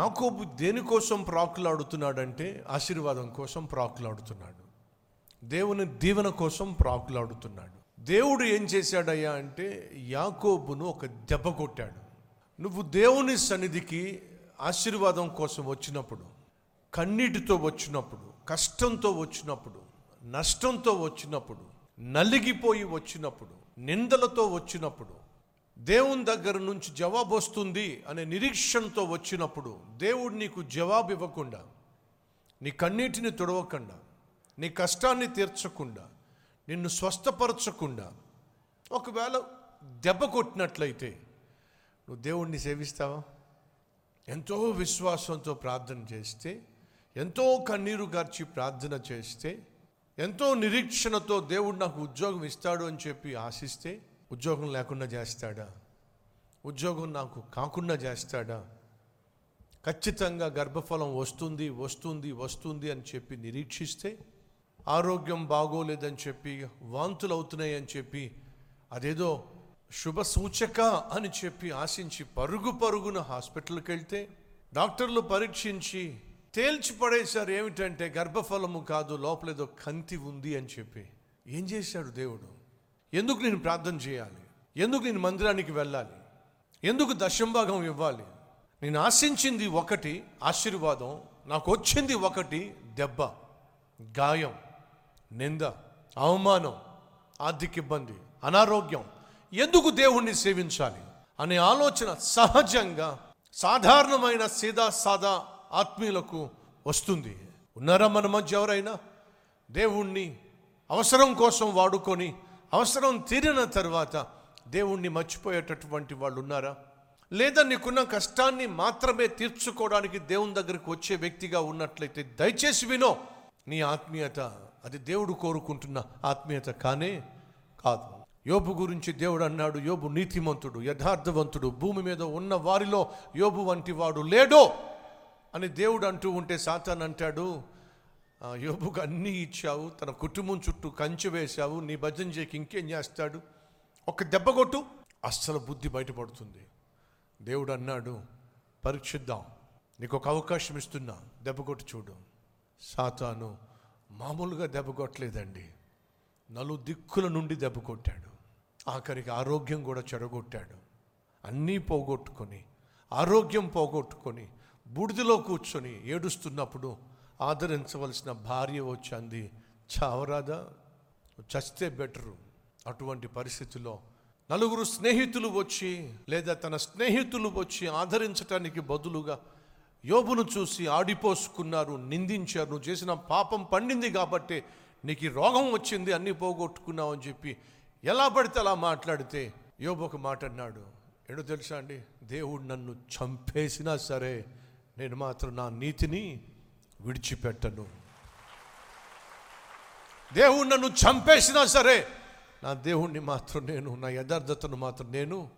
యాకోబు దేనికోసం ప్రాకులాడుతున్నాడంటే ఆశీర్వాదం కోసం ప్రాకులాడుతున్నాడు. దేవుని దీవెన కోసం ప్రాకులాడుతున్నాడు. దేవుడు ఏం చేశాడయ్యా అంటే యాకోబును ఒక దెబ్బ కొట్టాడు. నువ్వు దేవుని సన్నిధికి ఆశీర్వాదం కోసం వచ్చినప్పుడు కన్నీటితో వచ్చినప్పుడు కష్టంతో వచ్చినప్పుడు నష్టంతో వచ్చినప్పుడు నలిగిపోయి వచ్చినప్పుడు నిందలతో వచ్చినప్పుడు దేవుని దగ్గర నుంచి జవాబు వస్తుంది అనే నిరీక్షణతో వచ్చినప్పుడు దేవుడు నీకు జవాబు ఇవ్వకుండా నీ కన్నీటిని తుడవకుండా నీ కష్టాన్ని తీర్చకుండా నిన్ను స్వస్థపరచకుండా ఒకవేళ దెబ్బ కొట్టినట్లయితే నువ్వు దేవుణ్ణి సేవిస్తావా? ఎంతో విశ్వాసంతో ప్రార్థన చేస్తే ఎంతో కన్నీరు గార్చి ప్రార్థన చేస్తే ఎంతో నిరీక్షణతో దేవుడు నాకు ఉద్యోగం ఇస్తాడు అని చెప్పి ఆశిస్తే ఉద్యోగం లేకుండా చేస్తాడా? ఉద్యోగం నాకు కాకుండా చేస్తాడా? ఖచ్చితంగా గర్భఫలం వస్తుంది వస్తుంది వస్తుంది అని చెప్పి నిరీక్షిస్తే ఆరోగ్యం బాగోలేదని చెప్పి వాంతులు అవుతున్నాయి అని చెప్పి అదేదో శుభ సూచక అని చెప్పి ఆశించి పరుగు పరుగున హాస్పిటల్కి వెళ్తే డాక్టర్లు పరీక్షించి తేల్చి పడేశారు ఏమిటంటే గర్భఫలము కాదు లోపల ఏదో కంతి ఉంది అని చెప్పి. ఏం చేశాడు దేవుడు? ఎందుకు నేను ప్రార్థన చేయాలి? ఎందుకు నేను మందిరానికి వెళ్ళాలి? ఎందుకు దశంభాగం ఇవ్వాలి? నేను ఆశించింది ఒకటి ఆశీర్వాదం నాకు వచ్చింది ఒకటి దెబ్బ గాయం నింద అవమానం ఆర్థిక ఇబ్బంది అనారోగ్యం. ఎందుకు దేవుణ్ణి సేవించాలి? అనే ఆలోచన సహజంగా సాధారణమైన సీదా సాదా ఆత్మీయులకు వస్తుంది. ఉన్నారా మన మధ్య ఎవరైనా? దేవుణ్ణి అవసరం కోసం వాడుకొని అవసరం తీరిన తర్వాత దేవుణ్ణి మర్చిపోయేటటువంటి వాళ్ళు ఉన్నారా? లేదా నీకున్న కష్టాన్ని మాత్రమే తీర్చుకోవడానికి దేవుని దగ్గరికి వచ్చే వ్యక్తిగా ఉన్నట్లయితే దయచేసి వినో. నీ ఆత్మీయత అది దేవుడు కోరుకుంటున్న ఆత్మీయత కానే కాదు. యోబు గురించి దేవుడు అన్నాడు యోబు నీతిమంతుడు యథార్థవంతుడు భూమి మీద ఉన్న వారిలో యోబు వంటి వాడు లేడో? అని దేవుడు అంటూ ఉంటే సాతాన్ అంటాడు యోబుకు అన్నీ ఇచ్చావు తన కుటుంబం చుట్టూ కంచె వేశావు నీ భజన చేయకి ఇంకేం చేస్తాడు? ఒక దెబ్బ కొట్టు అస్సలు బుద్ధి బయటపడుతుంది. దేవుడు అన్నాడు పరీక్షిద్దాం. నీకు ఒక అవకాశం ఇస్తున్నా. దెబ్బ కొట్టు చూడు. సాతాను మామూలుగా దెబ్బ కొట్టలేదండి. నలు దిక్కుల నుండి దెబ్బ కొట్టాడు. ఆఖరికి ఆరోగ్యం కూడా చెడగొట్టాడు. అన్నీ పోగొట్టుకొని ఆరోగ్యం పోగొట్టుకొని బూడిదలో కూర్చొని ఏడుస్తున్నప్పుడు ఆదరించవలసిన భార్య వచ్చింది. చావరాదా? చస్తే బెటరు. అటువంటి పరిస్థితుల్లో నలుగురు స్నేహితులు వచ్చి లేదా తన స్నేహితులు వచ్చి ఆదరించటానికి బదులుగా యోబును చూసి ఆడిపోసుకున్నారు నిందించారు. నువ్వు చేసిన పాపం పండింది కాబట్టి నీకు రోగం వచ్చింది అన్నీ పోగొట్టుకున్నావు అని చెప్పి ఎలా పడితే అలా మాట్లాడితే యోబు ఒక మాట అన్నాడు. ఏడో తెలుసా అండి? దేవుడు నన్ను చంపేసినా సరే నేను మాత్రం నా నీతిని విడిచిపెట్టను. దేవుడు నన్ను చంపేసినా సరే నా దేవుణ్ణి మాత్రం నేను నా యథార్థతను మాత్రం నేను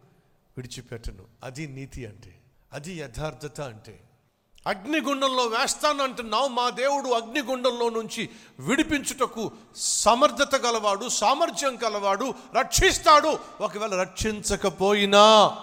విడిచిపెట్టను. అది నీతి అంటే అది యథార్థత అంటే. అగ్నిగుండంలో వేస్తానంటున్నావు మా దేవుడు అగ్నిగుండంలో నుంచి విడిపించుటకు సమర్థత గలవాడు సామర్థ్యం గలవాడు రక్షిస్తాడు. ఒకవేళ రక్షించకపోయినా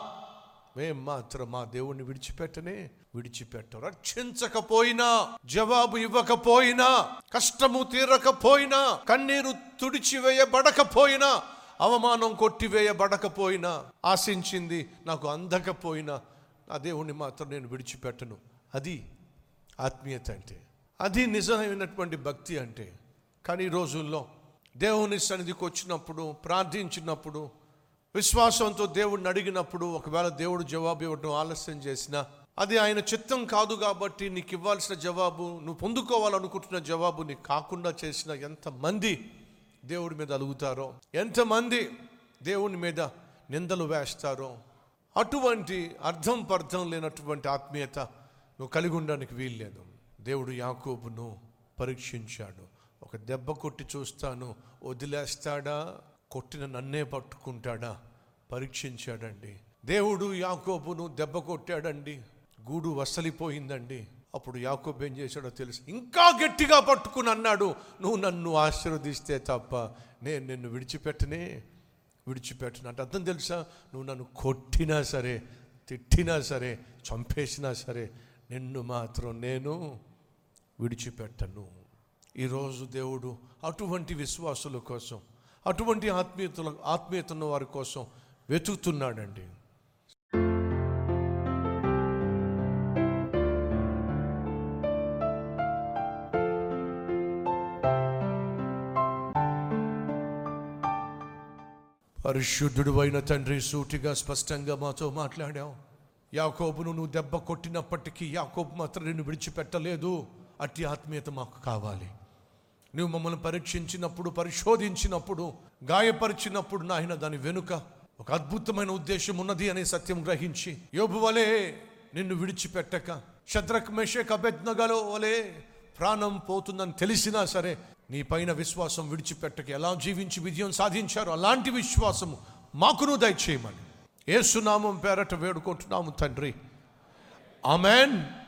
మేం మాత్రం మా దేవుణ్ణి విడిచిపెట్టనే విడిచిపెట్ట. రక్షించకపోయినా జవాబు ఇవ్వకపోయినా కష్టము తీరకపోయినా కన్నీరు తుడిచివేయబడకపోయినా అవమానం కొట్టివేయబడకపోయినా ఆశించింది నాకు అందకపోయినా నా దేవుణ్ణి మాత్రం నేను విడిచిపెట్టను. అది ఆత్మీయత అంటే. అది నిజమైనటువంటి భక్తి అంటే. కానీ ఈ రోజుల్లో దేవుని సన్నిధికి వచ్చినప్పుడు ప్రార్థించినప్పుడు విశ్వాసంతో దేవుడిని అడిగినప్పుడు ఒకవేళ దేవుడు జవాబు ఇవ్వడం ఆలస్యం చేసినా అది ఆయన చిత్తం కాదు కాబట్టి నీకు ఇవ్వాల్సిన జవాబు నువ్వు పొందుకోవాలనుకుంటున్న జవాబు నీకు కాకుండా చేసిన ఎంతమంది దేవుడి మీద అలుగుతారో ఎంతమంది దేవుని మీద నిందలు వేస్తారో అటువంటి అర్థం పర్థం లేనటువంటి ఆత్మీయత నువ్వు కలిగి ఉండడానికి వీల్లేదు. దేవుడు యాకోబును పరీక్షించాడు. ఒక దెబ్బ కొట్టి చూస్తాను వదిలేస్తాడా? కొట్టిన నన్నే పట్టుకుంటాడా? పరీక్షించాడండి. దేవుడు యాకోబును దెబ్బ కొట్టాడండి. గూడు వసలిపోయిందండి. అప్పుడు యాకోబ్ ఏం చేశాడో తెలుసు. ఇంకా గట్టిగా పట్టుకుని అన్నాడు నువ్వు నన్ను ఆశీర్వదిస్తే తప్ప నేను నిన్ను విడిచిపెట్టనే విడిచిపెట్టను. అంటే అర్థం తెలుసా? నువ్వు నన్ను కొట్టినా సరే తిట్టినా సరే చంపేసినా సరే నిన్ను మాత్రం నేను విడిచిపెట్టను. ఈరోజు దేవుడు అటువంటి విశ్వాసుల కోసం అటువంటి ఆత్మీయతల ఆత్మీయతను ఉన్న వారి కోసం వెతుకుతున్నాడండి. పరిశుద్ధుడు అయిన తండ్రి సూటిగా స్పష్టంగా మాతో మాట్లాడావు. యాకోబును నువ్వు దెబ్బ కొట్టినప్పటికీ యాకోబు మాత్రం నిన్ను విడిచిపెట్టలేదు. అట్టి ఆత్మీయత మాకు కావాలి. నువ్వు మమ్మల్ని పరీక్షించినప్పుడు పరిశోధించినప్పుడు గాయపరిచినప్పుడు నాయన దాని వెనుక ఒక అద్భుతమైన ఉద్దేశం ఉన్నది అనే సత్యం గ్రహించి యోబు వలే నిన్ను విడిచిపెట్టక శత్రక్ మెషక్ అభెజ్ఞగలో వలే ప్రాణం పోతుందని తెలిసినా సరే నీ పైన విశ్వాసం విడిచిపెట్టక ఎలా జీవించి విజయం సాధించారో అలాంటి విశ్వాసము మాకును దయచేయమని. ఏసునామం పేరట వేడుకుంటున్నాము తండ్రి. ఆమెన్.